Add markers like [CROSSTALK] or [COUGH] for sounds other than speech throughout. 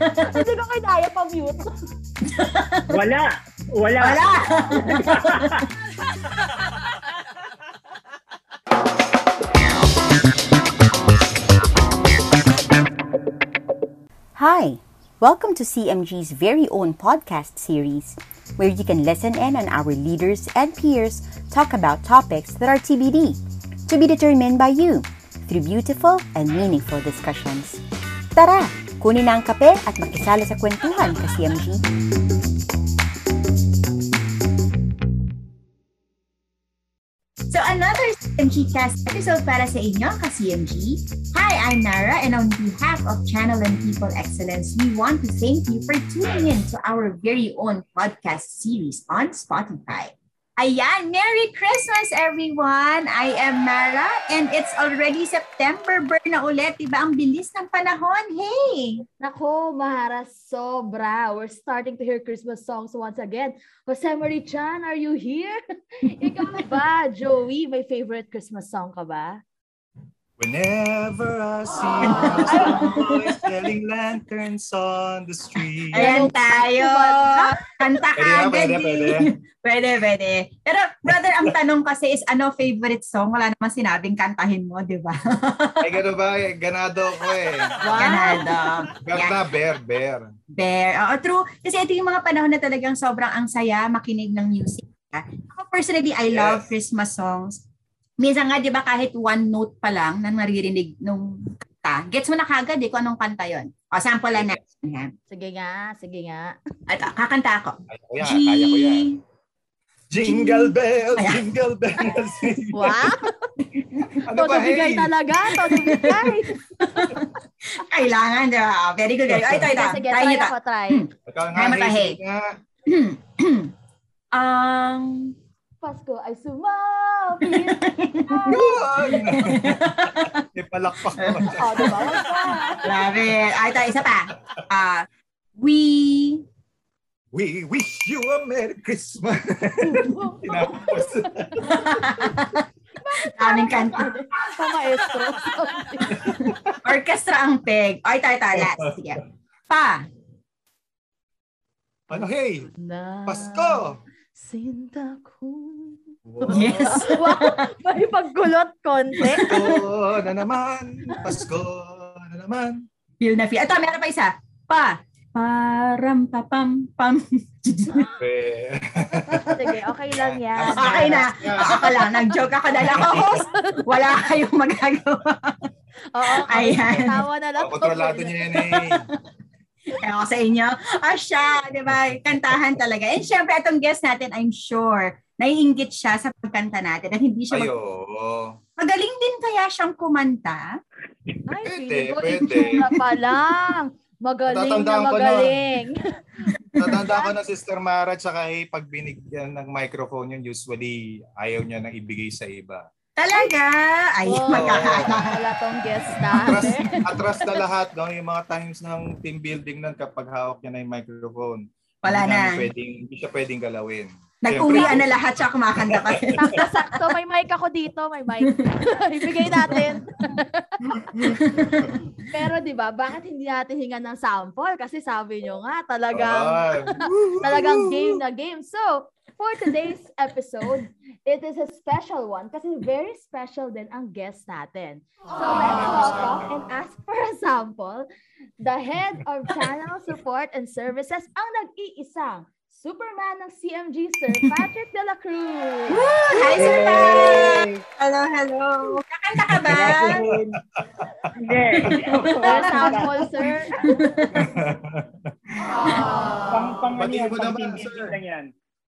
Hindi ko kaya pa-mute. Wala. Wala. Wala! Hi, welcome to CMG's very own podcast series, where you can listen in on our leaders and peers talk about topics that are TBD, to be determined by you, through beautiful and meaningful discussions. Tara, kunin na ang kape at makisala sa kwentuhan ka CMG. So another CMG Cast episode para sa inyo, ka-CMG. Hi, I'm Nara and on behalf of Channel and People Excellence, we want to thank you for tuning in to our very own podcast series on Spotify. Ayan, Merry Christmas everyone! I am Nara and it's already September burn na ulit. Diba? Ang bilis ng panahon. Hey! Nako, Mahara, sobra. We're starting to hear Christmas songs once again. Jose Marie-chan, are you here? [LAUGHS] Ikaw ba, Joey? May favorite Christmas song ka ba? Whenever I see boys selling lanterns on the street. Ayan tayo. Kanta na, agad. pwede, eh. pwede. Pwede, pwede. Pero brother, ang tanong kasi is ano favorite song? Wala naman sinabing kantahin mo, di ba? Ay, gano'n ba? Ganado ko eh. Ganado. Bear Yan. na, bear, bear. Bear. Oo, true. Kasi ito yung mga panahon na talagang sobrang ang saya makinig ng music. Ako personally, I love Yes. Christmas songs. Minsan nga, di ba, kahit one note pa lang na maririnig nung kanta, gets mo na kagad eh kung anong kanta yon. O, sample lang natin. ha? Sige nga, sige nga. At kakanta ako. Kaya ko yan, kaya ko yan. Jingle bells, Ayan. jingle bells. [LAUGHS] Wow! ano ba, bigay hey? talaga, todo bigay. [LAUGHS] Kailangan, di ba? Oh, Very good. Ay, ito, ito. Sige, Try try ako, try. Ikaw nga, Ay, hey. Ang [CLEARS THROAT] Pasko ay sumapit. [LAUGHS] Yun! [LAUGHS] May palakpak naman. oh, diba? Love it. Ay, ito, isa pa. Ah, we... We wish you a Merry Christmas. [LAUGHS] Tinapos. Aming kanta. Pamaestro. Orchestra ang peg. Ay, ito, ito. Last. Sige. Pa. ano, hey? Na Pasko! Sinta ko. Wow. Yes. [LAUGHS] Wow, may pagkulot konti. Pasko na naman. Pasko na naman. Feel na feel. Ito, meron pa isa. Pa. Param papam pam. [LAUGHS] Sige, okay lang yan. Okay na. Ako lang. Nag-joke ako dahil ako host. Wala kayong magagawa. Oo, Ayan. Tawa na lang. kontrolado niya yan eh. [LAUGHS] Kaya ako sa inyo, ah siya, di ba? Kantahan talaga. And syempre, itong guest natin, I'm sure, naiinggit siya sa pagkanta natin at hindi siya mag- Ayo. Magaling din kaya siyang kumanta. Ay, Pwede, ko, pwede. itsura pa lang. Magaling na ko na. magaling. Tatanda ko na Sister Mara tsaka eh, pag binigyan ng microphone yun, usually ayaw niya nang ibigay sa iba. Talaga? Ay, Oh, magkakala. Wala tong guest [LAUGHS] Atras, natin. atras na lahat, no? yung mga times ng team building nun kapag hawak niya na yung microphone. Wala hindi na. Pwedeng, hindi siya pwedeng galawin. Nag-uwian na lahat siya kumakanta pa. Sakto-sakto, may mic ako dito, may mic. [LAUGHS] Ibigay natin. [LAUGHS] Pero 'di ba, bakit hindi natin hingan ng sample? Kasi sabi nyo nga, talagang talagang game na game. So, for today's episode, it is a special one kasi very special din ang guest natin. So, let's welcome and ask for a sample the head of channel support and services ang nag-iisang Superman ng CMG, Sir Patrick De La Cruz. Hi, Sir Pat! Hello, hello. Kakanta ka ba? Hindi. Sample, sir. Pang, pang, ano lang yan.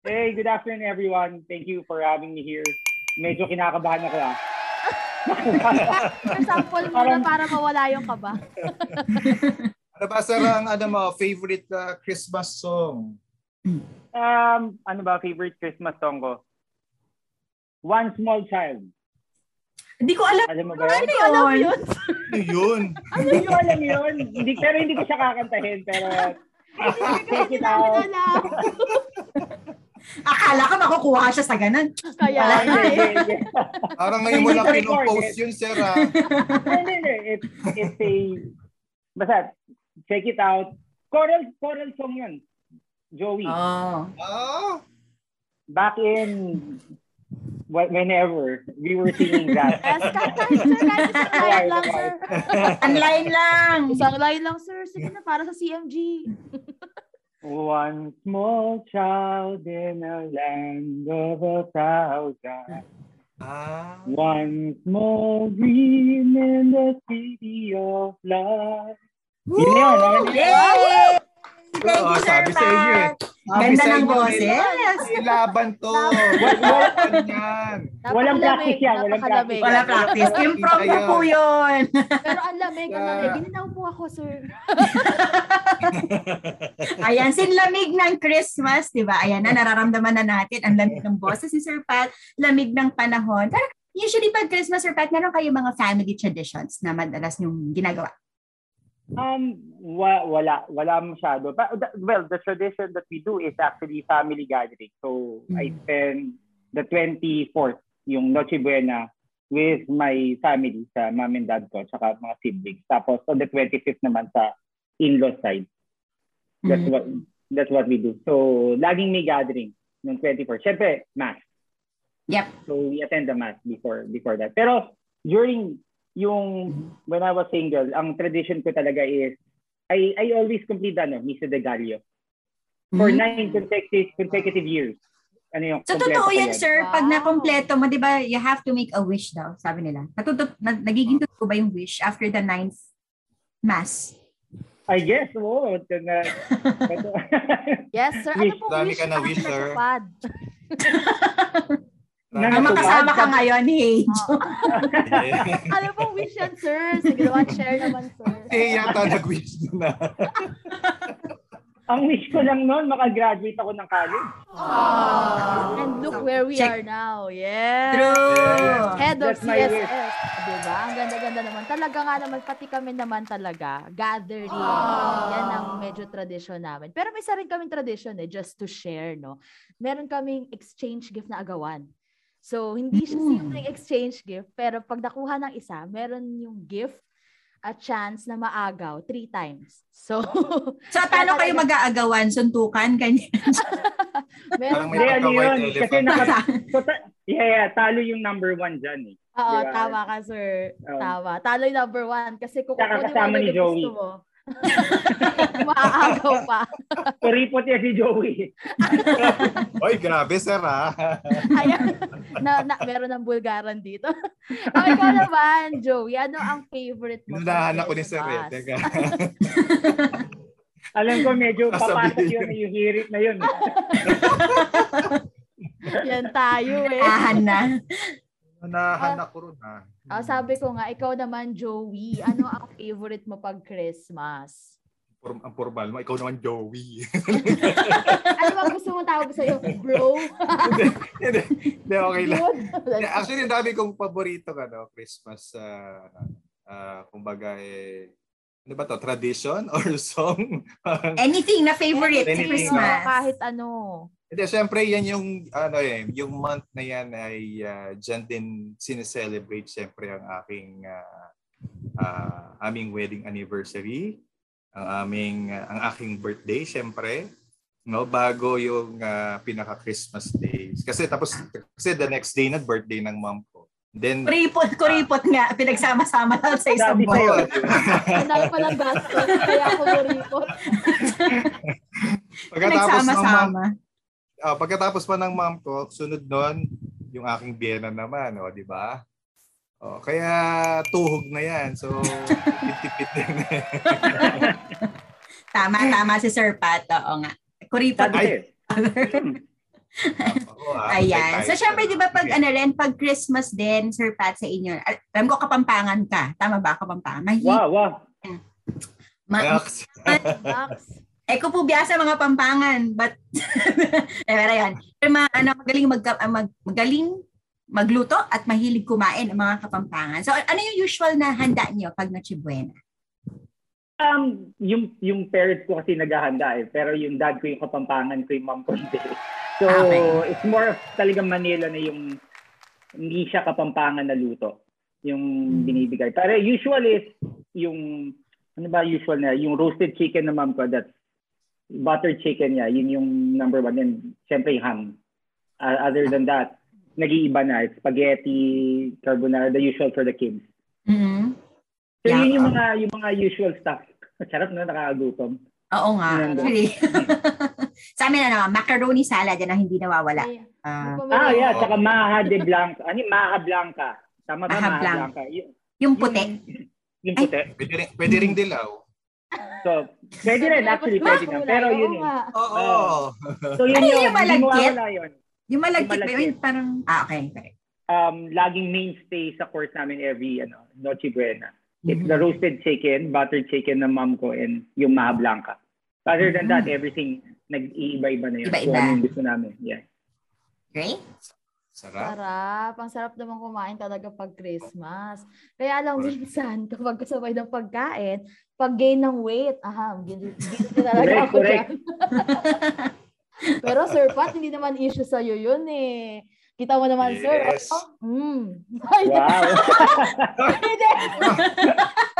Hey, good afternoon everyone. Thank you for having me here. Medyo kinakabahan ako ah. sample muna para mawala yung kaba. [LAUGHS] ano ba sir ang ano mo, favorite uh, Christmas song? Um, ano ba favorite Christmas song ko? One Small Child. Hindi ko alam. Alam mo ba yun? Ano Alam mo yun? yun? Ano yun? Hindi ko alam yun. Hindi, pero hindi ko siya kakantahin. Pero it out. Alam. Akala ko makukuha siya sa ganun. Kaya Wala, hindi, eh. Parang ngayon mo lang eh. yun sir ah. Hindi, hindi. It's, it's a, basta, check it out. choral, choral song yun. Joey. Oh. Oh, Back in wh- whenever we were singing that. [LAUGHS] Yes, sir, line lang, sir. Online lang. Isang line lang, sir. Sige na, para sa CMG. One small child in a land of a thousand. ah. One small dream in the city of love. Yun yun. ano? Yay! Thank Oo, you, Sir sabi Ganda ng boses. may- May laban to. Laban yan. Walang practice yan, walang napakalamig. Wala practice. Impromptu po yun. Pero ang lamig, ang lamig. Gininaw po ako, sir. [LAUGHS] Ayan, sinlamig ng Christmas, di ba? Ayan na, nararamdaman na natin ang lamig ng boses ni Sir Pat, lamig ng panahon. Pero usually pag Christmas, Sir Pat, meron kayo mga family traditions na madalas yung ginagawa. Um, wa- wala, wala masyado. But, the- well, the tradition that we do is actually family gathering. So, I Mm. spend the 24th, yung Noche Buena, with my family, sa mom and dad ko, saka mga siblings. Tapos, on the 25th naman sa in-law side. That's Mm. what that's what we do. So, laging may gathering ng 24. Siyempre, mass. Yep. So, we attend the mass before before that. Pero, during yung when I was single, ang tradition ko talaga is I I always complete ano, Misa de Gallo. For Mhm. nine consecutive consecutive years. Ano yung So, totoo yan, sir. Pag Wow. nakompleto mo, di ba, you have to make a wish daw, sabi nila. Natutut, na, nagiging totoo ba yung wish after the ninth mass? I guess, oo. ito na. [LAUGHS] Yes, sir. Ano Wish. pong Dami wish ka na wish, sir. [LAUGHS] Na- makasama ka ngayon ni Age. Ano pong wish yan, sir? Sige naman, share naman, sir. Eh, yata nag-wish na. [LAUGHS] Ang wish ko lang noon, makagraduate ako ng college. And look where we Check. are now. Yeah. True. Head of That's wish. CSS. Diba? Ang ganda-ganda naman. Talaga nga naman, pati kami naman talaga, gathering. Yan ang medyo tradition namin. Pero may isa rin kaming tradition eh, just to share, no? Meron kaming exchange gift na agawan. So, hindi siya simpleng exchange gift, pero pag nakuha ng isa, meron yung gift a chance na maagaw three times. So, [LAUGHS] So, paano kayo mag-aagawan? Suntukan? Ganyan. [LAUGHS] meron Parang may ano pagka-white yun, kasi naka, so, [LAUGHS] ta- yeah, yeah, talo yung number one dyan eh. Oo, Diba? tama ka, sir. Oo. Tama. Talo yung number one. Kasi kung mo kasama ni Joey. gusto mo, [LAUGHS] maaagaw pa. [LAUGHS] Kuripot yan si Joey. [LAUGHS] Oy, grabe, sir, ah. Ayan. Na, na, meron ng bulgaran dito. o, ikaw naman, Joey. Ano ang favorite mo? Inunahan sa ako ni sir, eh. Teka. Alam ko medyo papasok yun, yung hirit na yun. Yan tayo eh. Ahan na. Unahan ako ron, ah. Ah, sabi ko nga, ikaw naman, Joey. Ano ang [LAUGHS] favorite mo pag Christmas? Form, ang formal mo, ikaw naman, Joey. [LAUGHS] Ano bang gusto mo tawag sa'yo? Bro? Hindi, hindi, hindi, okay lang. Actually, ang dami kong paborito ano, Christmas uh, uh, kumbaga eh ano ba to, tradition or [LAUGHS] song? Anything na favorite Anything. Christmas. Oo, kahit ano. Hindi, syempre yan yung ano eh, yung month na yan ay uh, diyan din sineselebrate syempre ang aking uh, uh, aming wedding anniversary, ang aming uh, ang aking birthday syempre. No, bago yung uh, pinaka Christmas days. Kasi tapos kasi the next day na birthday ng mom. Then Kuripot, kuripot nga. Pinagsama-sama lang sa isang. Ang dami pa ng gastos. Kaya ako nuripot. [LAUGHS] pagkatapos ng mom, Pinagsama-sama. ah, pagkatapos pa ng mom ko, sunod nun, yung aking biyena naman, o, di ba? Oh, kaya tuhog na yan. So, [LAUGHS] tipit din. Tama, tama si Sir Pat. Oo nga. Kuripot. Ko eh. Oo, ah, [LAUGHS] Ayan. So, syempre, di ba, pag ano rin, pag Christmas din, Sir Pat, sa inyo, al- alam ko, kapampangan ka. Tama ba, kapampangan? Mahi- Wow, wow. ma-. Max. eh, ko po biasa mga pampangan, but, [LAUGHS] eh, pero yan. Pero mga, ano, magaling, mag, ah, mag, magaling magluto at mahilig kumain ang mga kapampangan. So, ano yung usual na handa niyo pag Noche Buena? Um, yung yung parents ko kasi naghahanda eh, pero yung dad ko yung kapampangan ko, yung mom ko hindi. So, Okay. it's more of talagang Manila na yung hindi siya kapampangan na luto yung binibigay. Pero usually is yung ano ba usual na yung roasted chicken na mom ko that's butter chicken niya, yun yung number one. And syempre yung ham. Uh, other than that, nag-iiba na. Spaghetti, carbonara, the usual for the kids. Mhm. So Yeah. yun yung mga, yung mga usual stuff. Sarap na, nakakagutom. Oo nga. Actually. [LAUGHS] Sa amin ano, macaroni salad yan ang hindi nawawala. Ay, Ah, yung Ah, pamilya- yeah. Tsaka maha de blanca. Ano yung maha blanca? Tama ba? Maha Maha blanca. blanca. Yung, yung puti. yung [LAUGHS] Ay. puti. Pwede rin, pwede ring dilaw. So, pwede rin. Actually, pwede na. Pero Oo yun yun. nga. Oo. So, yun Ano yun. yung malagkit? yun. Yung malagkit ba malagkit. yun? Parang, ah, okay. okay. Um, laging mainstay sa course namin every ano, Noche Buena. It's Mhm. the roasted chicken, buttered chicken ng mom ko, and yung maha blanca. Other than that, Mhm. everything nag-iiba-iba na yun. Iba-iba. Kung ano yung gusto namin. Yeah. Great. Sarap. Sarap. Ang sarap naman kumain talaga pag Christmas. Kaya lang Correct. minsan, kapag [LAUGHS] kasabay ng pagkain, pag gain ng weight, aha, gin- talaga ako. [LAUGHS] Pero Sir Pat, hindi naman issue sa'yo yun eh. Kita mo naman, Sir. Yes. Oh, mm. Wow. [LAUGHS] hindi.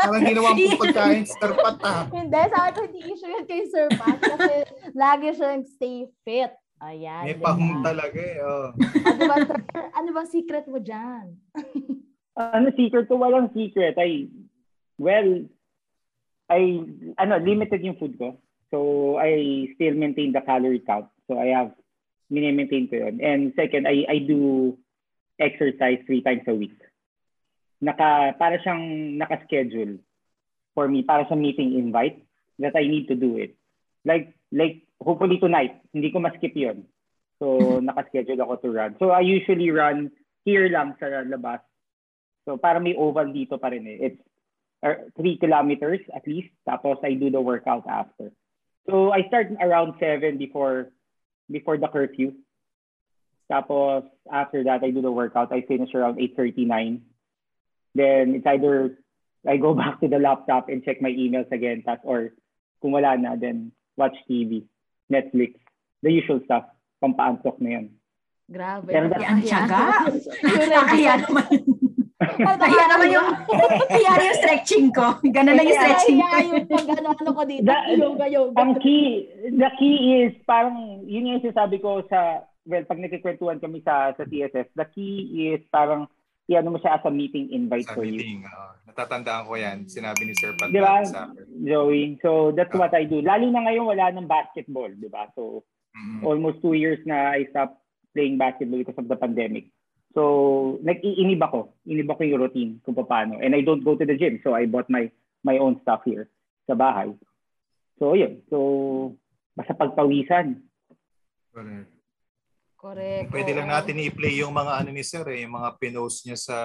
Parang ginawa mo pagkain sa tarpat ah. Hindi, sabi ko hindi issue yun kay Sir Pat kasi lagi siyang stay fit. Ayan. May pahong talaga eh. Oh. Ano ba, sir? Ano bang secret mo dyan? ano secret ko? Walang secret. I, well, I, ano, limited yung food ko. So, I still maintain the calorie count. So, I have, mini-maintain ko yun. And second, I, I do exercise three times a week. Naka, para siyang naka-schedule for me, para sa meeting invite that I need to do it. Like, like, hopefully tonight, hindi ko ma-skip yun. So, [LAUGHS] naka-schedule ako to run. So, I usually run here lang sa labas. So, para may oval dito pa rin eh. It's uh, three kilometers at least. Tapos, I do the workout after. So, I start around 7 before before the curfew. Tapos, after that, I do the workout. I finish around 8.39. Then, it's either I go [LAUGHS] back to the laptop and check my emails again. Tas, or kung wala na, then watch TV, Netflix, the usual stuff. Pampaantok na yan. Grabe. Pero ang tiyaga. Yung Kaya naman. Kaya naman yung, kaya [LAUGHS] yung stretching ko. Ganun lang yung stretching ko. Kaya yung pag ano, ano ko dito, Da- yoga, yoga. Ang key, the key is parang, yun yung sinasabi ko sa, well, pag nagkikwentuhan kami sa, sa TSS, the key is parang, ano mo siya as a meeting invite Sa for you. meeting. oo. natatandaan ko yan. Sinabi ni Sir Pat Di ba. Joey? So, that's what I do. Lalo na ngayon, wala ng basketball, di ba? So, Mm. almost two years na I stopped playing basketball because of the pandemic. So, nag-iinib ako. Inib ako yung routine kung paano. And I don't go to the gym. So, I bought my my own stuff here sa bahay. So, yun. So, basta pagpawisan. Correct. Correct. Pwede lang natin i-play yung mga ano ni Sir eh, yung mga pinost niya sa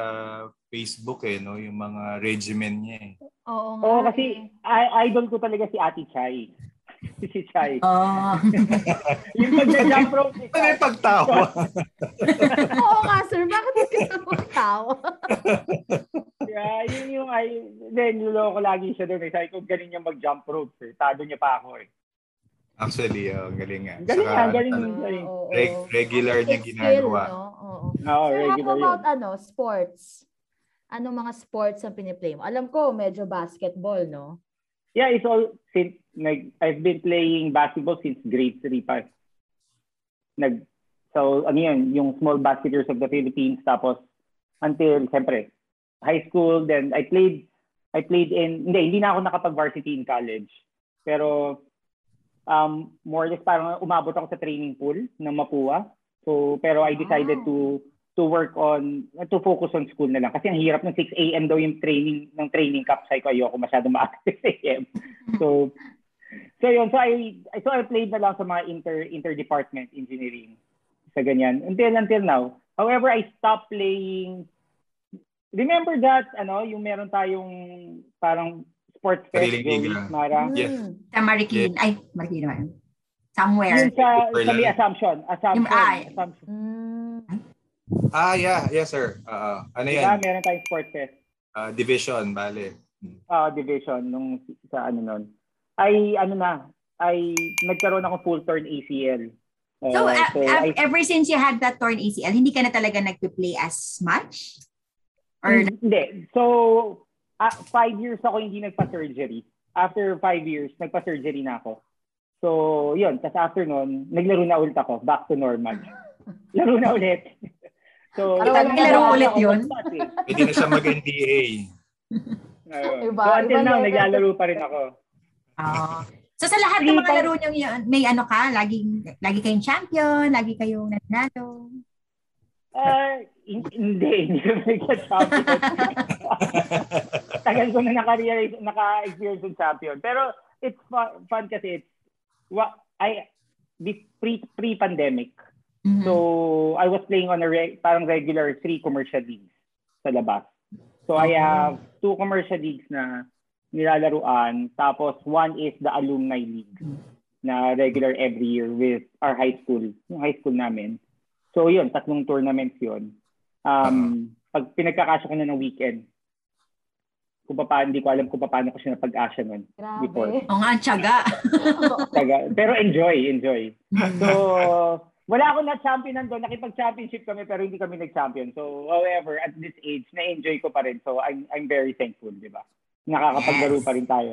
Facebook eh, no? yung mga regimen niya eh. Oo nga. Oo, eh. kasi I- idol ko talaga si Ate Chai. [LAUGHS] si Chai. Oh. [LAUGHS] yung pag-jump rope. Ano yung pagtawa? [LAUGHS] Oo nga, sir. Bakit hindi magtawa? [LAUGHS] Yeah, yun yung ay, then niloko lagi siya doon. Eh. Sabi ko, galing niya mag-jump rope. Eh. Tado niya pa ako eh. Actually, oh, galing nga. Galing nga, galing ano, nga. Galing. Reg- regular niya ginagawa. Skill, no? Oo. Oo, Sir, how regular about yun. ano, sports? Anong mga sports ang piniplay mo? Alam ko, medyo basketball, no? Yeah, it's all since like I've been playing basketball since grade 3 pa. Nag so ano yun, yung small basketers of the Philippines tapos until siyempre high school then I played I played in hindi hindi na ako nakapag-varsity in college. Pero um more or less parang umabot ako sa training pool ng Mapua. So pero I decided to to work on to focus on school na lang kasi ang hirap ng 6 AM daw yung training ng training camp sa ko ayoko masyado maaga 6 AM. So so yun so I so I played na lang sa mga inter interdepartment engineering sa ganyan until until now. However, I stopped playing Remember that ano yung meron tayong parang sports fest liga. Mara? Mm. Sa Marikina. Ay, Marikina naman. Somewhere. Yung sa, sa may assumption, assumption, Yung- ay. assumption. Mm. Ah, yeah. Yes, sir. Ah, ano Diba, yan? meron tayong sports fest. Ah, division, bale. uh, division nung sa ano nun, ay ano na, ay nagkaroon ako full turn ACL. Uh, So, a- I- ever since you had that torn ACL, hindi ka na talaga nagpe-play as much? Or, hindi. So, ah, five years ako hindi nagpa-surgery. After five years, nagpa-surgery na ako. So, yun. Tapos after nun, naglaro na ulit ako. Back to normal. [LAUGHS] Laro na ulit. [LAUGHS] So, wala na ulit yun? eh. Pwede na siya. [LAUGHS] Iba, so, until iba now, naglalaro pa rin ako. Oo. So sa lahat ng mga laro niyo yun, may ano ka, laging lagi kayong champion, lagi kayong nanalo. Hin- hindi, [LAUGHS] hindi ko nagka-champion. [LAUGHS] Tagal ko na naka-realize, naka-experience ng champion. Pero it's fun, fun kasi it's, wa, I, pre, pre-pandemic, Mhm. so I was playing on a re, parang regular three commercial leagues sa labas. So I have two commercial leagues na nilalaruan. Tapos one is the alumni league na regular every year with our high school, yung high school namin. So yun, tatlong tournaments yun. Um, pag pinagkakasya ko na ng weekend, kung paano, hindi ko alam kung paano ko siya napag-asya nun. Before. Grabe. Oo nga, ang tiyaga. [LAUGHS] Pero enjoy, enjoy. So, wala ako na champion doon. Nakipag-championship kami pero hindi kami nag-champion. So, however, at this age, na-enjoy ko pa rin. So, I'm, I'm very thankful, di ba? Nakakapaglaro Yes. pa rin tayo.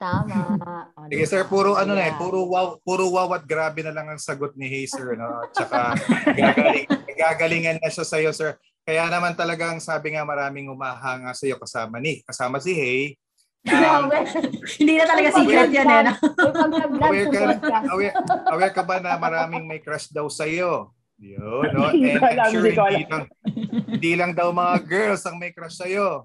Tama. [LAUGHS] O, Sige sir, puro ano na eh, puro wow, puro wow at grabe na lang ang sagot ni Hazer, no? Tsaka [LAUGHS] gagaling, gagalingan na siya sa'yo, sir. Kaya naman talagang sabi nga maraming umahanga sa'yo kasama ni, kasama si Hay. Um. Hindi na talaga secret yan eh. aware, ka, aware, aware ka ba na maraming may crush daw sa'yo? Yun, no? Hindi [LAUGHS] And I'm sure hindi lang, hindi lang daw mga girls ang may crush sa'yo.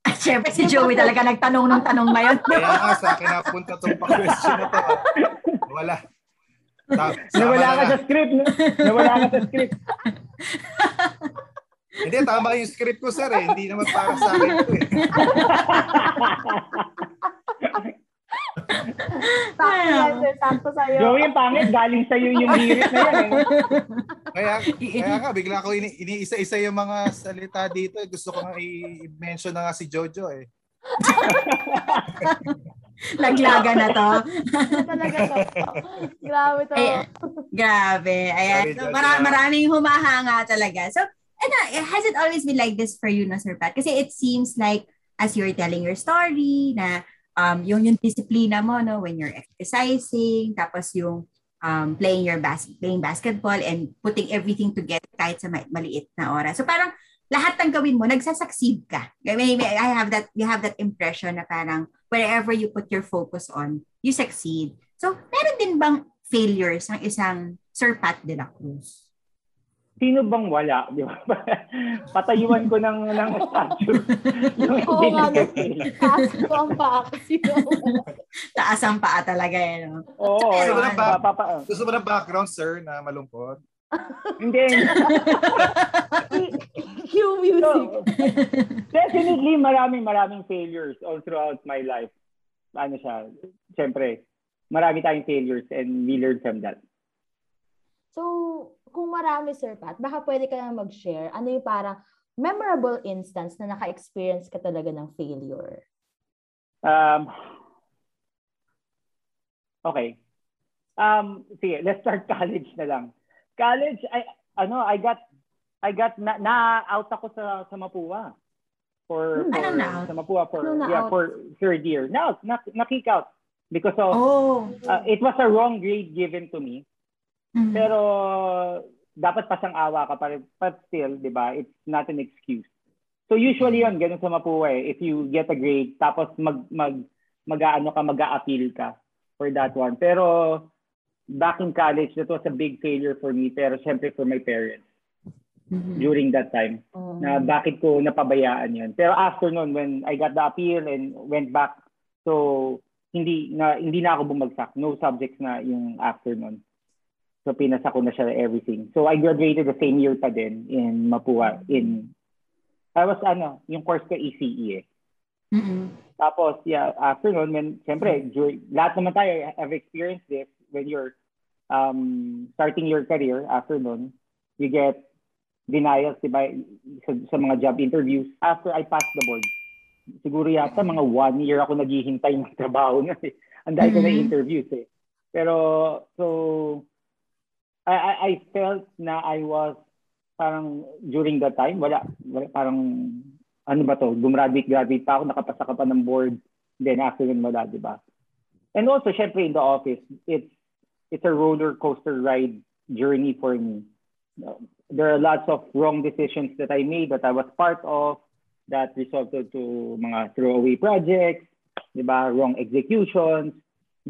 Siyempre si Joey talaga nagtanong ng tanong na yun. Kaya nga sa akin napunta itong pa-question na to. ah. Wala. Ta- Nawala na ka sa script. no? Nawala ka sa script. Hindi, tama yung script ko, sir. Eh. Hindi naman para sa akin ito eh. Sakto yan, sir. Sakto sa'yo. Joey, yung pangit. Galing sa'yo yung hirit na yan. Eh. Kaya, [LAUGHS] kaya nga, bigla ko ini, iniisa-isa yung mga salita dito. Gusto ko nga i-mention na nga si Jojo eh. [LAUGHS] Naglaga na to. Talaga to. Grabe to. Ay, grabe. Ayan. Sorry, So, mara- maraming humahanga talaga. So, ano, has it always been like this for you, no, Sir Pat? Kasi it seems like, as you're telling your story, na um, yung, yung disiplina mo, no, when you're exercising, tapos yung um, playing your bas- playing basketball and putting everything together kahit sa ma- maliit na oras. So, parang lahat ng gawin mo, nagsasucceed ka. Maybe I have that, you have that impression na parang wherever you put your focus on, you succeed. So, meron din bang failures ang isang Sir Pat de la Cruz? Sino bang wala? Di ba? [LAUGHS] Patayuan ko ng, ng statue. [LAUGHS] yung Oo nga, no. nag-fail. Taas ko ang paa kasi. [LAUGHS] Taas ang paa talaga eh. No? Oo. Gusto mo ng pa- pa- pa- Gusto mo ng background, sir, na malungkot? Hindi. Cue music. So, definitely maraming maraming failures all throughout my life. Ano siya, siyempre, marami tayong failures and we learn from that. So, kung marami, Sir Pat, baka pwede ka na mag-share. Ano yung parang memorable instance na naka-experience ka talaga ng failure? Um, okay. Um, sige, let's start college na lang. College, I, ano, I got, I got, na, na-out ako sa, sa Mapua. For, Hmm, for ano na-out? sa Mapua for, Ano yeah, na-out? for third year. Na, na, na-kick out. Because of, Oh. uh, it was a wrong grade given to me. Mhm. Pero dapat pasang awa ka pa rin. But still, di ba, it's not an excuse. So usually yun, ganun sa Mapua eh. If you get a grade, tapos mag, mag, mag-ano ka, mag-a-appeal ka for that one. Pero back in college, that was a big failure for me. Pero syempre for my parents Mhm. during that time Um, na bakit ko napabayaan yun. Pero after nun, when I got the appeal and went back, so hindi na hindi na ako bumagsak. No subjects na yung after nun. So pinasa ko na siya everything. So I graduated the same year pa din in Mapua. In I was ano, yung course ko ECE eh. Mhm. Tapos, yeah, after nun, when, siyempre, during, lahat naman tayo have experienced this when you're um, starting your career after nun, you get denials, di ba, sa, sa mga job interviews. After I passed the board, siguro yata mga one year ako naghihintay ng trabaho na eh. Ang dahil ko na Mhm. interviews eh. Pero, so, I, I, I felt na I was parang during that time, wala, wala parang ano ba to, gumraduate, graduate pa ako, nakapasa ka pa ng board, then after nun wala, di ba? and also, syempre, in the office, it's it's a roller coaster ride journey for me. There are lots of wrong decisions that I made that I was part of that resulted to mga throwaway projects, di ba? wrong executions,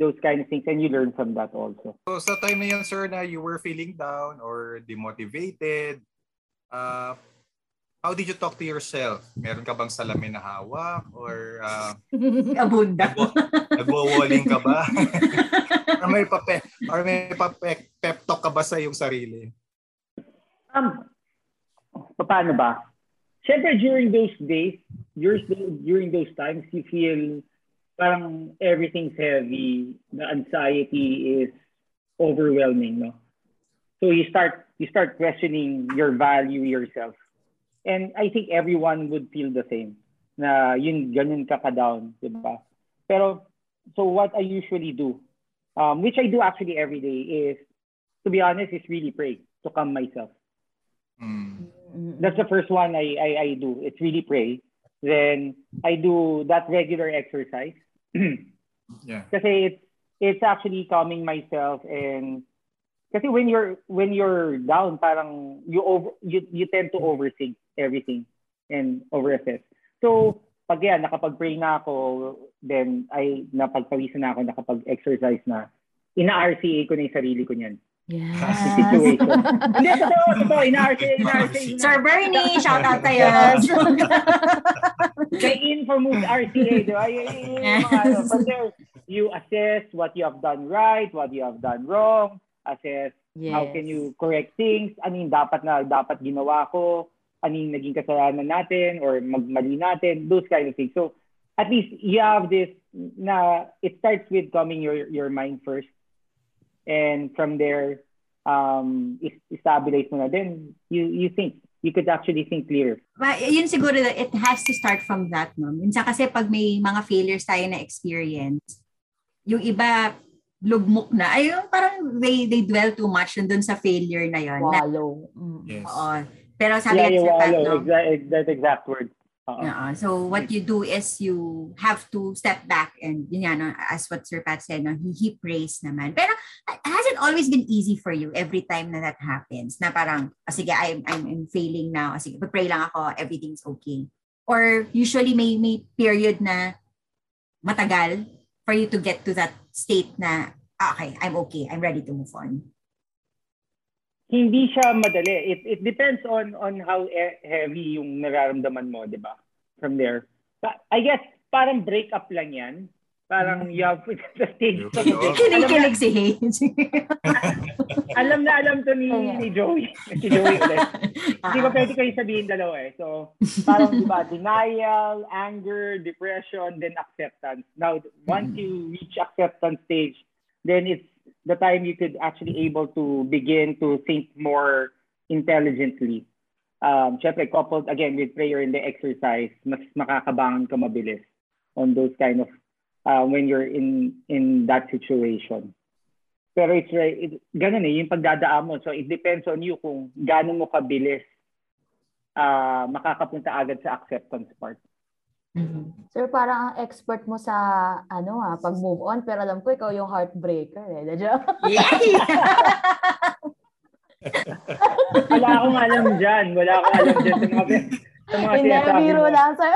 those kind of things, and you learn from that also. So sa time na yun, sir, na you were feeling down or demotivated, uh, how did you talk to yourself? Meron ka bang salamin na hawak or uh, [LAUGHS] Abunda. nagwo-walling ka ba? [LAUGHS] or may pape or may pape, pep talk ka ba sa iyong sarili? Um, paano ba? Siyempre, during those days, during, during those times, you feel parang everything's heavy. The anxiety is overwhelming, no? So you start you start questioning your value yourself. And I think everyone would feel the same na yun ganun ka di ba? Pero so what I usually do, um, which I do actually every day is, to be honest, is really pray to calm myself. Mm. That's the first one I, I, I do. It's really pray. Then I do that regular exercise. Yeah. [CLEARS THROAT] Kasi it's it's actually calming myself and kasi when you're when you're down parang you over you, you tend to overthink everything and overassess. So pag yan nakapag-pray na ako then ay napagpawisan na ako nakapag-exercise na ina-RCA ko na yung sarili ko niyan. Yes. [LAUGHS] Hindi, totoo, totoo. Ina-RCA, ina-RCA. [LAUGHS] ina- Sir Bernie, shout out tayo. Kay [LAUGHS] infamous RCA, di ba? Yun, yun, yun, yung mga ano. But there, you assess what you have done right, what you have done wrong, assess yes. how can you correct things, ano yung dapat na dapat ginawa ko, ano yung naging kasalanan natin, or magmali natin, those kind of things. So, at least you have this na it starts with calming your your mind first. And from there, um, is- stabilize mo na. Then, you you think. You could actually think clearer. Ma- yun siguro, it has to start from that, no? Minsan kasi pag may mga failures tayo na experience, yung iba, lugmok na. Ay, yung parang they, they dwell too much dun sa failure na yun. Na, Wallow. Mm. Yes. oo. Pero sabi yeah, Pat, wallow. no? Exact, that exact word. Oo. So what you do is you have to step back and yun no, as what Sir Pat said, no, he, he prays naman. Pero has it always been easy for you every time na that happens? Na parang, oh, sige, I'm, I'm, I'm failing now. Oh, sige, pray lang ako, everything's okay. Or usually may, may period na matagal for you to get to that state na, ah, okay, I'm okay, I'm ready to move on. Hindi siya madali. It it depends on on how e- heavy yung nararamdaman mo, 'di ba? From there. Pa- I guess parang break up lang 'yan. Parang you have the stage. Kinikilig si Hayes. [LAUGHS] alam na alam to ni, ni Joey. si Joey ulit. Hindi Ah. ba pwede kayo sabihin dalawa eh. So, parang di ba, denial, anger, depression, then acceptance. Now, once you reach acceptance stage, then it's the time you could actually able to begin to think more intelligently. Um, Siyempre, coupled again with prayer and the exercise, mas makakabangon ka mabilis on those kind of, uh, when you're in in that situation. Pero it's right, it, ganun eh, yung pagdadaan mo. So it depends on you kung gaano mo kabilis uh, makakapunta agad sa acceptance part. Mhm. Sir, parang ang expert mo sa ano ah, pag move on, pero alam ko ikaw yung heartbreaker eh. Dadya? Yay! [LAUGHS] Wala akong alam dyan. Wala akong alam dyan sa mga, sa mga Hindi, biro mo. lang, sir.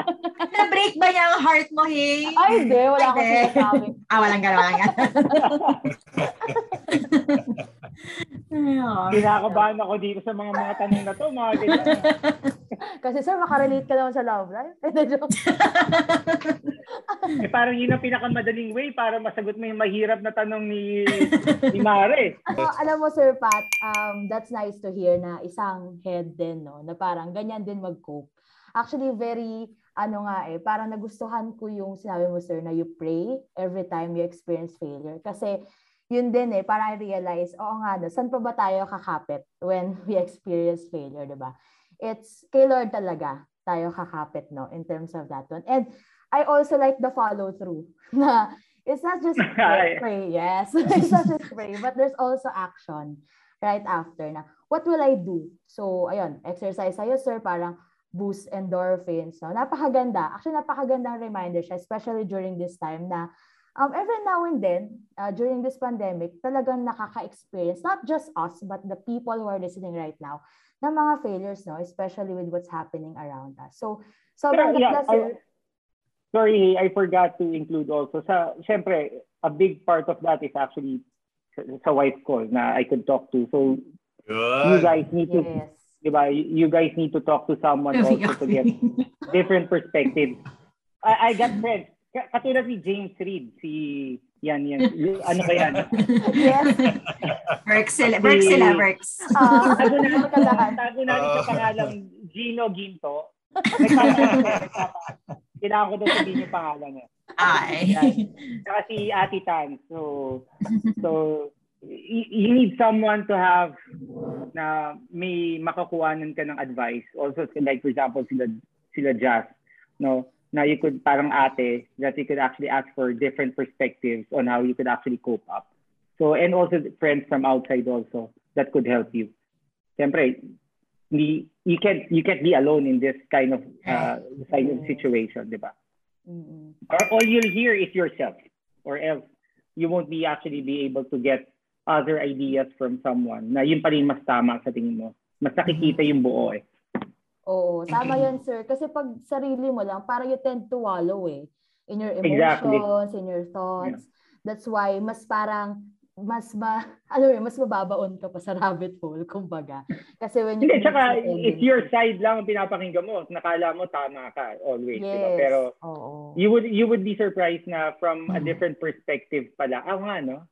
[LAUGHS] Na-break ba niya ang heart mo, Hay? Ay, hindi. Wala akong sinasabi. Ah, walang gano'n, walang gano'n. [LAUGHS] Kinakabahan ako dito sa mga mga tanong na to, mga ganyan. [LAUGHS] Kasi sir, makarelate ka naman sa love life. [LAUGHS] Eh, parang yun ang pinakamadaling way para masagot mo yung mahirap na tanong ni, ni Mare. [LAUGHS] Ano, alam mo, Sir Pat, um, that's nice to hear na isang head din, no? Na parang ganyan din mag-cope. Actually, very, ano nga eh, parang nagustuhan ko yung sinabi mo, Sir, na you pray every time you experience failure. Kasi, yun din eh, parang I realize, oo nga, no, saan pa ba tayo kakapit when [LAUGHS] we experience failure, di ba? It's kay Lord talaga tayo kakapit, no, in terms of that one. And I also like the follow through [LAUGHS] na it's not just [LAUGHS] pray, pray, yes. it's not just pray, but there's also action right after na what will I do? So, ayun, exercise sa'yo, sir, parang boost endorphins. No? Napakaganda. Actually, napakagandang reminder siya, especially during this time na um, every now and then, uh, during this pandemic, talagang nakaka-experience, not just us, but the people who are listening right now, ng mga failures, no? especially with what's happening around us. So, sobrang Pero, yeah, ganda, sorry, I forgot to include also sa syempre a big part of that is actually sa, sa wife ko na I could talk to. So you guys need to, Yes. di ba, you guys need to talk to someone also to get [LAUGHS] different perspectives. I, I got friends. Ka- Katulad ni James Reed, si yan yan. Ano ba yan? Yes. Works sila, works sila, works. Uh, Tago na, tago na rin sa pangalang Gino Ginto. Kailangan ko daw sabihin yung pangalan niya. Ay. Saka si Ati Tan. So, so you need someone to have na may makakuhanan ka ng advice. Also, like for example, sila, sila Jazz, no? Na you could, parang ate, that you could actually ask for different perspectives on how you could actually cope up. So, and also friends from outside also that could help you. Siyempre, hindi, you can't, you can't be alone in this kind of, uh, kind of situation, di ba? Mm-mm. or all you'll hear is yourself or else you won't be actually be able to get other ideas from someone na yun pa rin mas tama sa tingin mo mas nakikita yung buo eh Oo, tama yan, sir. Kasi pag sarili mo lang, parang you tend to wallow eh. In your Exactly. emotions, in your thoughts. That's why, mas parang, mas ma, [LAUGHS] ano yun, mas mababaon ka pa sa rabbit hole, kumbaga. Kasi when you... hindi tsaka if your side lang ang pinapakinggan mo nakala mo tama ka always? Yes. pero Oo. you would you would be surprised na from a Mhm. different perspective pala ah nga no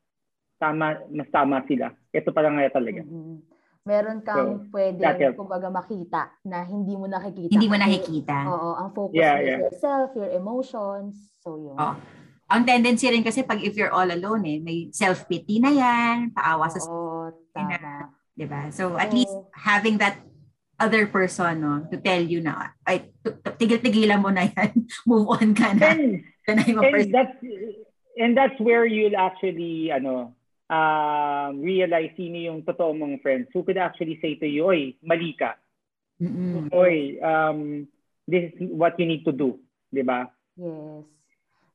tama mas tama sila ito pala nga talaga Mm-mm. Meron kang pwede, that helps. kumbaga, makita na hindi mo nakikita. Hindi mo nakikita. Oo, ang focus Yeah, mo is yeah. yourself, your emotions. So, yun. Oh. Ang tendency rin kasi pag if you're all alone eh, may self-pity na yan, paawa sa Oo, tama. 'di ba? So at least having that other person no to tell you na ay tigil-tigilan mo na yan. [LAUGHS] Move on ka na. and and that's and that's where you'll actually ano um realize sino yung totoo mong friends who could actually say to you, oy, mali ka. Mm-mm. Oy, um, this is what you need to do. Di ba? Yes.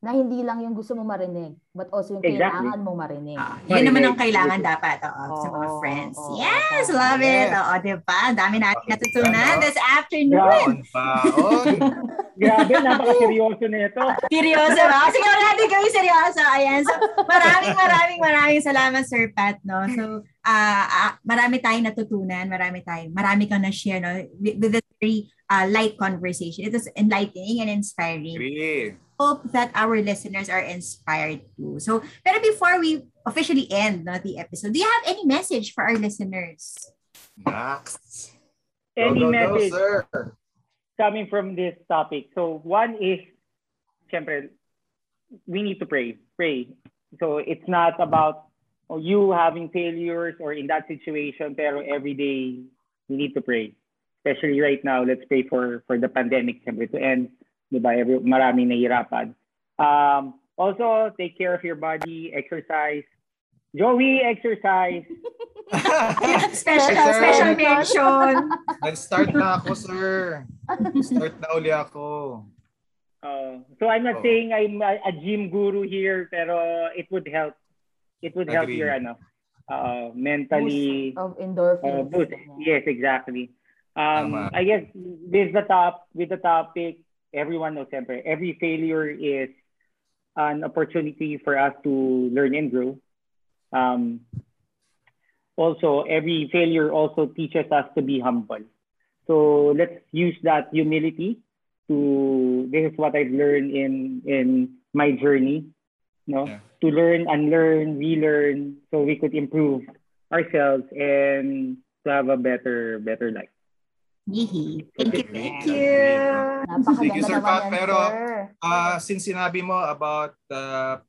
Na hindi lang yung gusto mo marinig, but also yung Exactly. kailangan mo marinig. Ah, yun naman ang kailangan dapat oo, sa mga friends. oo, yes, tama. love it. Yes. Oo, 'di ba? Ang Dami natin natutunan ganon? this afternoon. Grabe, napaka-seryoso nito. Seryoso ba? Sige, wala natin gawin seryoso. Ayan. So, maraming, maraming, maraming salamat, Sir Pat, no? So, ah ah, marami tayong natutunan, marami tayong, marami kang na-share, no? With, with this very uh, light conversation. It was enlightening and inspiring. Agree. Hope that our listeners are inspired too. So, pero before we officially end no, the episode, do you have any message for our listeners? Next. Any go, go, message Go, sir. coming from this topic? So one is, syempre, we need to pray. Pray. So it's not about oh, you having failures or in that situation, pero every day we need to pray. Especially right now, let's pray for for the pandemic syempre to end. Di ba? Every, maraming nahihirapan. Um, also, take care of your body, exercise. Joey, exercise. [LAUGHS] special, Sir. special mention. Nag-start na ako, sir. Start na uli ako. Uh, so I'm not Oh. saying I'm a, a gym guru here, pero it would help. It would help Agree. your ano, uh, mentally Boost of uh, endorphins. boost. Yes, exactly. Um, Tama. I guess with the top with the topic, everyone knows siyempre, every failure is an opportunity for us to learn and grow. Um, also, every failure also teaches us to be humble. So let's use that humility to this is what I've learned in in my journey, no? Yeah. To learn, unlearn, relearn, so we could improve ourselves and to have a better better life. Yee. Thank you, thank you. Thank you, Sir Pat, pero-. Ah, since sinabi mo about uh,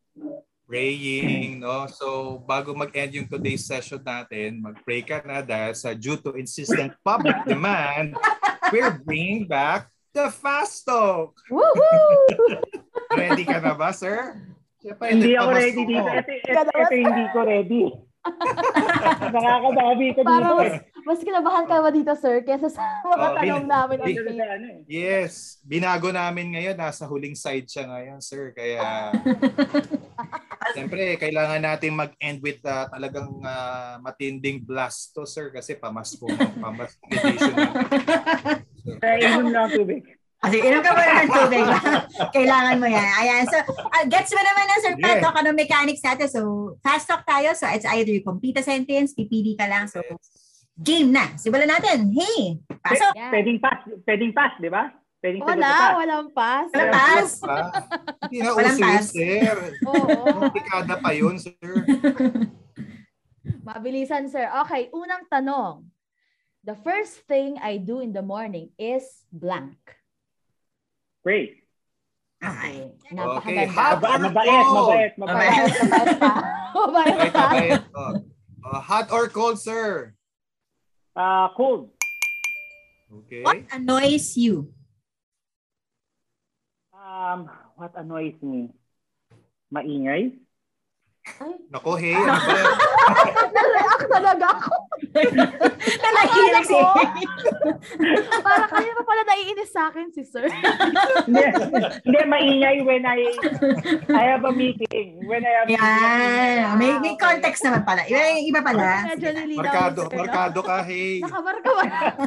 praying, no? So, bago mag-end yung today's session natin, mag-pray ka na dahil sa due to insistent public [LAUGHS] demand, we're bringing back the Fast Talk. Woohoo! [LAUGHS] Ready ka na ba, sir? Siyempre, hindi ako ready dito. Ito, ito, ito hindi ko ready. [LAUGHS] Nakakababi ko dito. Parang. Mas kinabahan ka ba dito, sir, kesa sa [LAUGHS] mga Oh, tanong bin- namin bin- sa ano eh. Yes, binago namin ngayon. Nasa huling side siya ngayon, sir. Kaya, [LAUGHS] siyempre, kailangan natin mag-end with ah, talagang ah, matinding blast to, sir. Kasi pamasko, pamasko edition. [LAUGHS] Kaya inom lang ang tubig. Kasi inom ka muna ng tubig. Kailangan mo yan. Ayan. So, uh, gets mo naman ng Sir Pat, Yeah. no? Kanong mechanics natin. So, fast talk tayo. So, it's either you complete a sentence, pipili ka lang. So, game na. Simulan natin. Hey, pasok. Yan. Pwedeng pass, pwedeng pass, di ba? Pwedeng Wala, pass. walang pass. Walang pass. Hindi na Walang uso pass. sir. [LAUGHS] Oo. Komplikada pa yun, sir. [LAUGHS] Mabilisan, sir. Okay, unang tanong. The first thing I do in the morning is blank. Pray. Okay. Okay. Napakaganda. hot Maba- or mabait, mabait, mabait. Mabait, mabait [LAUGHS] pa. Mabait Mabait, pa. mabait. Oh. Oh, hot or cold, sir? Ah, cold. Okay. What annoys you? Um, what annoys me? Maingay? Ay, Nako, hey, ano ba? na-react [LAUGHS] talaga ako. Nalahilig si Para kanina pa pala naiinis sa akin si sir. [LAUGHS] Hindi, hindi, maingay when I I have a meeting. When I have Yan. May, may context naman pala. Iba, iba pala. Medyo nilinaw Markado, markado ka, hey. Nakamarka ba?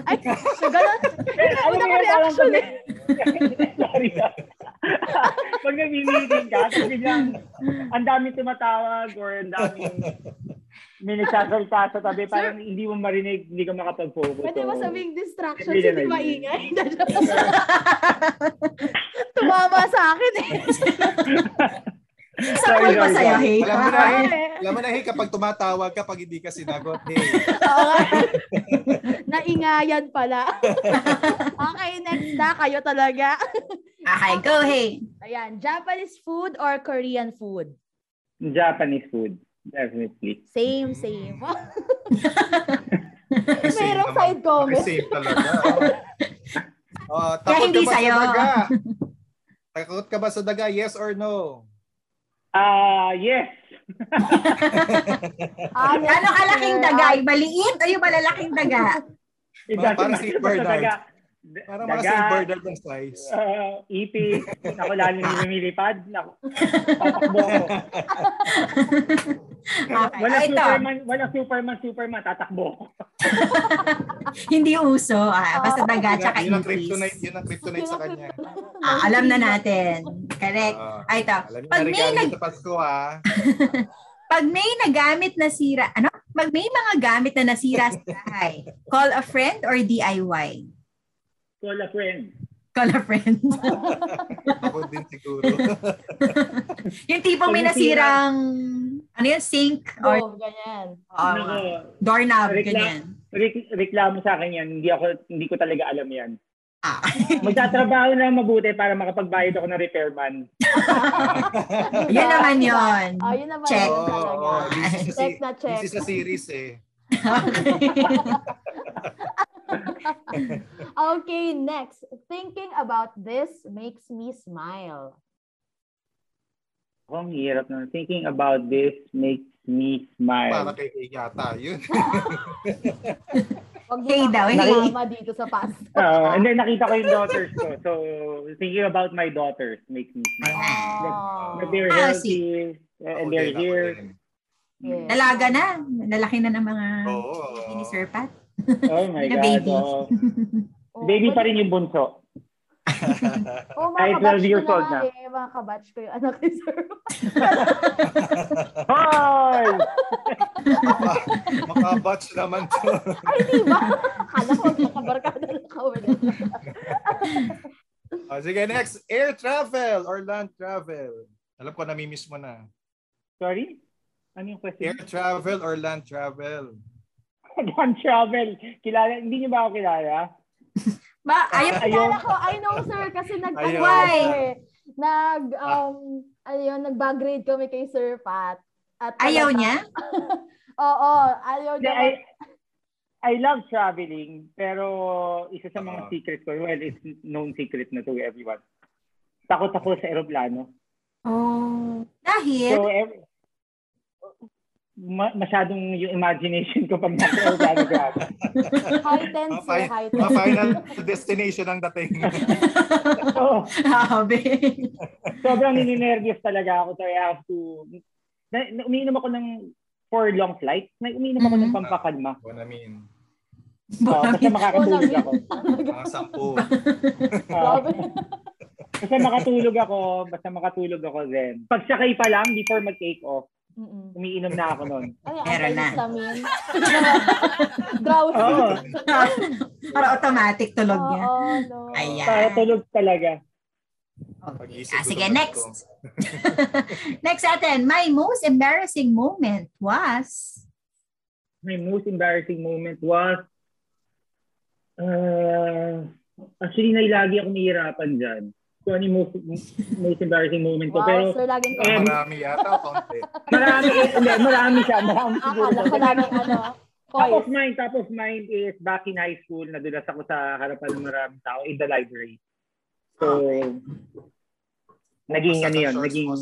Ay, so ganun. Alam mo yun, eh. [LAUGHS] sorry ah. [LAUGHS] pag nag-meeting ka, biglang ang daming tumatawag or ang daming may nagsasalita sa tabi, parang hindi mo marinig, hindi ka makapag-focus. Pwede So, mo sabing distraction, Hindi maingay. [LAUGHS] Tumama sa akin eh. [LAUGHS] Sa'yo, sorry. hey? Alam mo na. Alam mo na, hey, kapag tumatawag ka, pag hindi ka sinagot, hey. Oo. [LAUGHS] Naingayan pala. [LAUGHS] okay, next na. Kayo talaga. Okay, go, hey. Ayan, Japanese food or Korean food? Japanese food, definitely. Same, same. [LAUGHS] Naman. side comment. Same talaga. Oh, Kaya takot hindi ka ba sa'yo. sa daga? Takot ka ba sa daga? Yes or no? Ah, yes. [LAUGHS] Ah, Gano'ng kalaking daga? Maliit o yung malalaking daga? It Parang doesn't si Bernard. Para mga Daga, silver dog ng size. uh, ipis, ako lalo yung lumilipad, tatakbo ako. [LAUGHS] Okay. Walang Ah, ito, Superman, walang Superman, Superman, tatakbo ako. [LAUGHS] hindi uso. Ah, basta daga Yun, tsaka yun ang ipis. kryptonite, yun ang kryptonite sa kanya. Ah, alam na natin. Correct. Ah, Ah, ito. alam niyo Pag na may, regalo nag, sa Pasko, ah. [LAUGHS] pag may nagamit na sira, ano? Pag may mga gamit na nasira sa bahay, call a friend or DIY? Call a friend. Call a friend. [LAUGHS] Ako din siguro. [LAUGHS] yung tipong may nasirang, ano yun, sink or Oh, ganyan. uh, Nako, doorknob, Rekla- ganyan. rek- reklamo sa akin yan. Hindi ako hindi ko talaga alam yan. Ah. [LAUGHS] Magtatrabaho na mabuti para makapagbayad ako ng repairman. yun naman yun. Oh, yun naman Check. yun talaga. sa, Check na check. busy sa series eh. Okay, [LAUGHS] next. Thinking about this makes me smile. Oh, ang hirap na. Thinking about this makes me Para smile. kay kay yata yun. [LAUGHS] Huwag Hey daw, hey. isama dito sa past. [LAUGHS] Uh, and then nakita ko yung daughters ko. So, thinking about my daughters makes me smile. Oh. That they're Ah, healthy uh, and Ako they're here. Nalaga na. Nalaki na ng mga baby ni Sir Pat. [LAUGHS] Oh my God. baby. oh. [LAUGHS] Oh, Baby pa pwede- rin yung bunso. [LAUGHS] Oh, Kahit mga 12 kabatch ko years na old na. eh. Mga kabatch ko yung anak ni Sir. Hi! Makabatch naman to. Ay, di ba? Akala ko magkakabarkada na kawin. Oh, sige, next. Air travel or land travel? Alam ko, namimiss mo na. Sorry? Ano yung Air question? travel or land travel? [LAUGHS] Land travel. Kilala, hindi niyo ba ako kilala? Ba, ayaw Ayaw. Akala ko, I know sir, kasi nag Ayaw. Why? Nag, um, ano yun, nag-bag grade kami kay Sir Pat. At ayaw talaga- niya? [LAUGHS] Oo, ayaw niya. I, I love traveling, pero isa sa mga Ah. secret ko, well, it's known secret na to everyone. Takot ako sa aeroplano. Oh. Dahil? So, ev- ma- masyadong yung imagination ko pag nasa organogram. [LAUGHS] High tense, sir. Mga High tense. final destination ang dating. [LAUGHS] so, Grabe. sobrang nininervyos talaga ako. So I have to... Na, na, umiinom ako ng for long flight. Na, umiinom ako ng Mhm. pampakalma. Bonamin. Uh, basta makakatulog ako. Mga sampu. Ah, [LAUGHS] Grabe. basta makatulog ako. Basta makatulog ako then. Pag sakay pa lang, before mag-take off, Mm-mm. umiinom na ako yung Meron na. Drowsy. [LAUGHS] Oo. Para automatic tulog niya. Oo, no. Ayan. Para tulog talaga. Pag-isip Ah, sige, next. [LAUGHS] Next atin, my most embarrassing moment was... My most embarrassing moment was uh, actually nailagi ako nahihirapan dyan. So ano yung most, most embarrassing moment ko. Wow, Pero sir, laging Ah, Eh, marami yata o konti. [LAUGHS] marami, eh, hindi, marami siya. Marami siguro. Akala ko laging ano, Top of mind, top of mind is back in high school, nadulas ako sa harapan ng maraming tao in the library. So, naging Basta ano yun, naging, mo,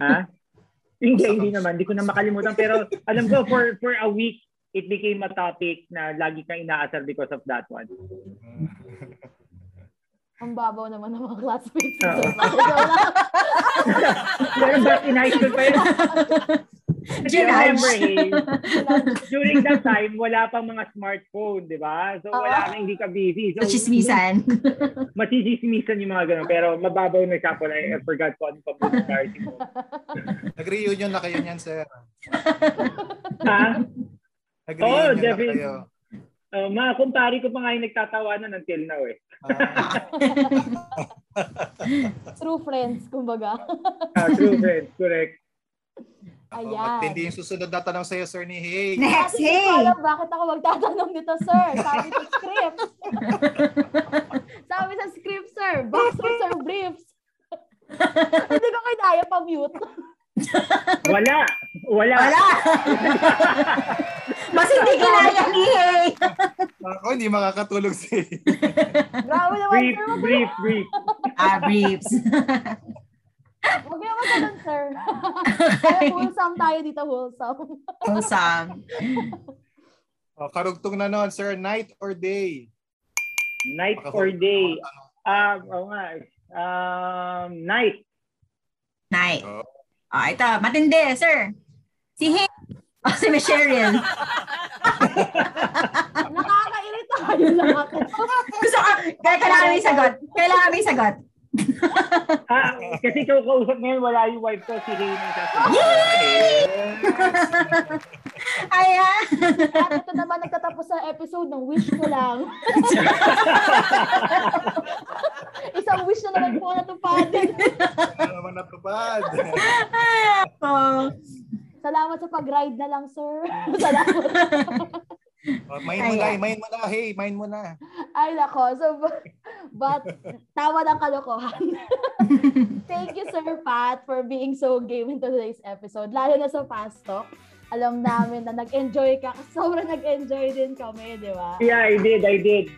ha? Hindi, hindi naman. Hindi ko na makalimutan. Pero alam ko, for for a week, it became a topic na lagi kang inaasar because of that one. Ang babaw naman ng mga classmates. lang. Pero back in high school pa yun. [LAUGHS] Remember, hey, during that time, wala pang mga smartphone, di ba? So, wala Oo. kang hindi ka busy. Sa chismisan. [LAUGHS] Masisismisan yung mga ganun. Pero mababaw na siya po. I forgot ko ano pa po yung embarrassing mo. [LAUGHS] Nag-reunion na kayo niyan, sir. Ha? Nag-reunion Oh, na kayo. Uh, mga kumpari ko pa nga yung nagtatawanan until now eh. Ah, [LAUGHS] True friends, kumbaga. [LAUGHS] Ah, true friends, correct. ako, Ayan. Matindi yung susunod na tanong sa'yo, sir, ni Hey. Next, Hindi ko hey! alam bakit ako magtatanong nito, sir. Sabi sa script. [LAUGHS] Sabi sa script, sir. Boxers or briefs? Hindi ko kaya pa-mute. [LAUGHS] Wala. Wala. Wala! [LAUGHS] Mas hindi kinaya ni Hey! [LAUGHS] Ako, hindi makakatulog si naman, Brief, sir. Brief, brief. Ah, briefs. Huwag niyo ganun, sir. Kaya wholesome tayo dito, wholesome. Wholesome. Oh, karugtong na noon, sir. Night or day? Night or day? Um, oo nga. Um, night. Night. Oh. Ah, ito, matindi, sir. Si Hey. [LAUGHS] Oh, si Miss Cheryl. [LAUGHS] Nakakairita kayo lahat. Gusto ko, kailangan may sagot. Kailangan may sagot. Ah, kasi ikaw kausap ngayon, wala yung wife ko, si yung sasabihin. Ayan. At ito naman nagtatapos sa episode ng wish ko lang. [LAUGHS] Isang wish na naman po natupad. Ano naman natupad? Oh. Salamat sa pag-ride na lang, sir. [LAUGHS] Salamat. [LAUGHS] Oh, main mo na, main mo na. Hey, main mo na. Ay, nako. So, [LAUGHS] but, tawa ng kalokohan. [LAUGHS] Thank you, Sir Pat, for being so game in today's episode. Lalo na sa Fast Talk. Alam namin na nag-enjoy ka. Sobrang nag-enjoy din kami, di ba? Yeah, I did, I did.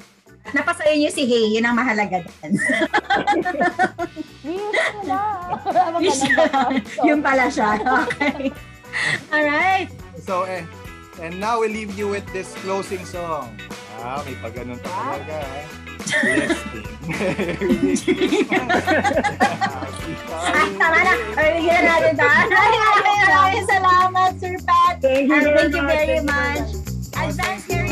Napasayo niyo si Hey. Yun ang mahalaga din. Na. Wala [LAUGHS] na. Yun pala siya. Okay. Alright. So, eh, and now we leave you with this closing song. Ah, may pag ganun pa talaga. eh. Ah, tama na. Ay, bigyan natin ito. Maraming salamat, Sir Pat. Thank you And thank you much. very Thank you very much.